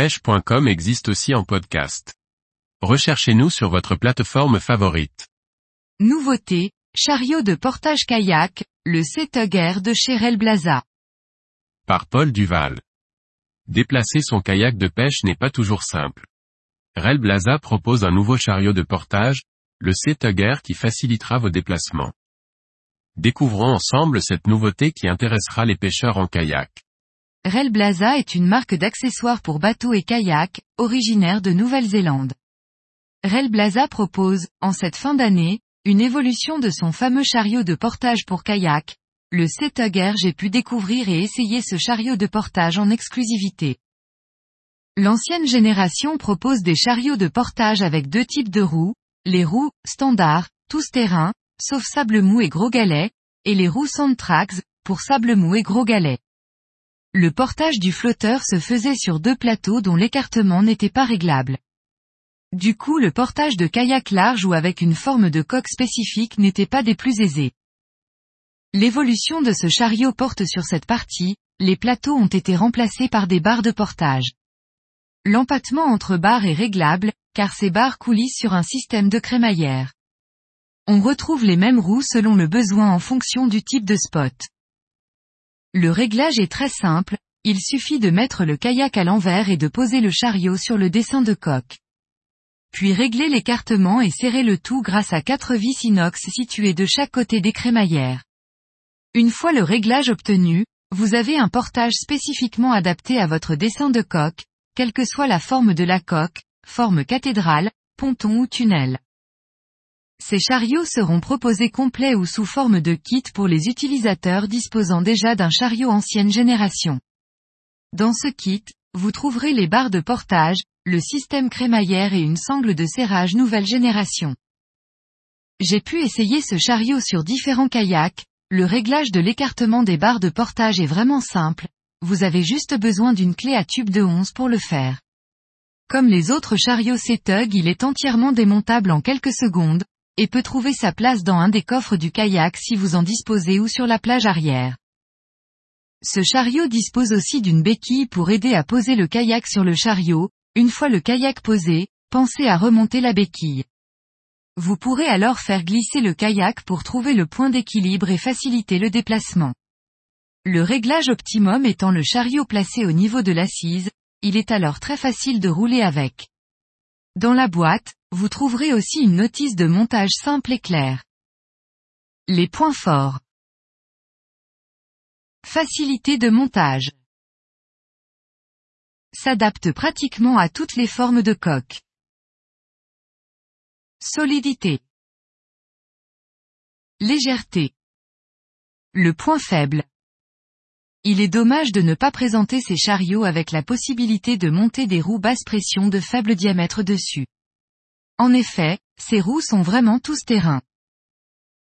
pêche.com existe aussi en podcast. Recherchez-nous sur votre plateforme favorite. Nouveauté, chariot de portage kayak, le Setugger de chez Blaza. Par Paul Duval. Déplacer son kayak de pêche n'est pas toujours simple. Rel Blaza propose un nouveau chariot de portage, le Setugger qui facilitera vos déplacements. Découvrons ensemble cette nouveauté qui intéressera les pêcheurs en kayak. Rel Blaza est une marque d'accessoires pour bateaux et kayaks, originaire de Nouvelle-Zélande. Rel Blaza propose, en cette fin d'année, une évolution de son fameux chariot de portage pour kayak, le Setugger j'ai pu découvrir et essayer ce chariot de portage en exclusivité. L'ancienne génération propose des chariots de portage avec deux types de roues, les roues, standard, tous terrain, sauf sable mou et gros galets, et les roues Sandtrax, pour sable mou et gros galets. Le portage du flotteur se faisait sur deux plateaux dont l'écartement n'était pas réglable. Du coup le portage de kayak large ou avec une forme de coque spécifique n'était pas des plus aisés. L'évolution de ce chariot porte sur cette partie, les plateaux ont été remplacés par des barres de portage. L'empattement entre barres est réglable, car ces barres coulissent sur un système de crémaillère. On retrouve les mêmes roues selon le besoin en fonction du type de spot. Le réglage est très simple, il suffit de mettre le kayak à l'envers et de poser le chariot sur le dessin de coque. Puis régler l'écartement et serrer le tout grâce à quatre vis inox situées de chaque côté des crémaillères. Une fois le réglage obtenu, vous avez un portage spécifiquement adapté à votre dessin de coque, quelle que soit la forme de la coque, forme cathédrale, ponton ou tunnel. Ces chariots seront proposés complets ou sous forme de kit pour les utilisateurs disposant déjà d'un chariot ancienne génération. Dans ce kit, vous trouverez les barres de portage, le système crémaillère et une sangle de serrage nouvelle génération. J'ai pu essayer ce chariot sur différents kayaks, le réglage de l'écartement des barres de portage est vraiment simple, vous avez juste besoin d'une clé à tube de 11 pour le faire. Comme les autres chariots Setug il est entièrement démontable en quelques secondes, et peut trouver sa place dans un des coffres du kayak si vous en disposez ou sur la plage arrière. Ce chariot dispose aussi d'une béquille pour aider à poser le kayak sur le chariot, une fois le kayak posé, pensez à remonter la béquille. Vous pourrez alors faire glisser le kayak pour trouver le point d'équilibre et faciliter le déplacement. Le réglage optimum étant le chariot placé au niveau de l'assise, il est alors très facile de rouler avec. Dans la boîte, vous trouverez aussi une notice de montage simple et claire. Les points forts. Facilité de montage. S'adapte pratiquement à toutes les formes de coque. Solidité. Légèreté. Le point faible. Il est dommage de ne pas présenter ces chariots avec la possibilité de monter des roues basse pression de faible diamètre dessus. En effet, ces roues sont vraiment tous terrain.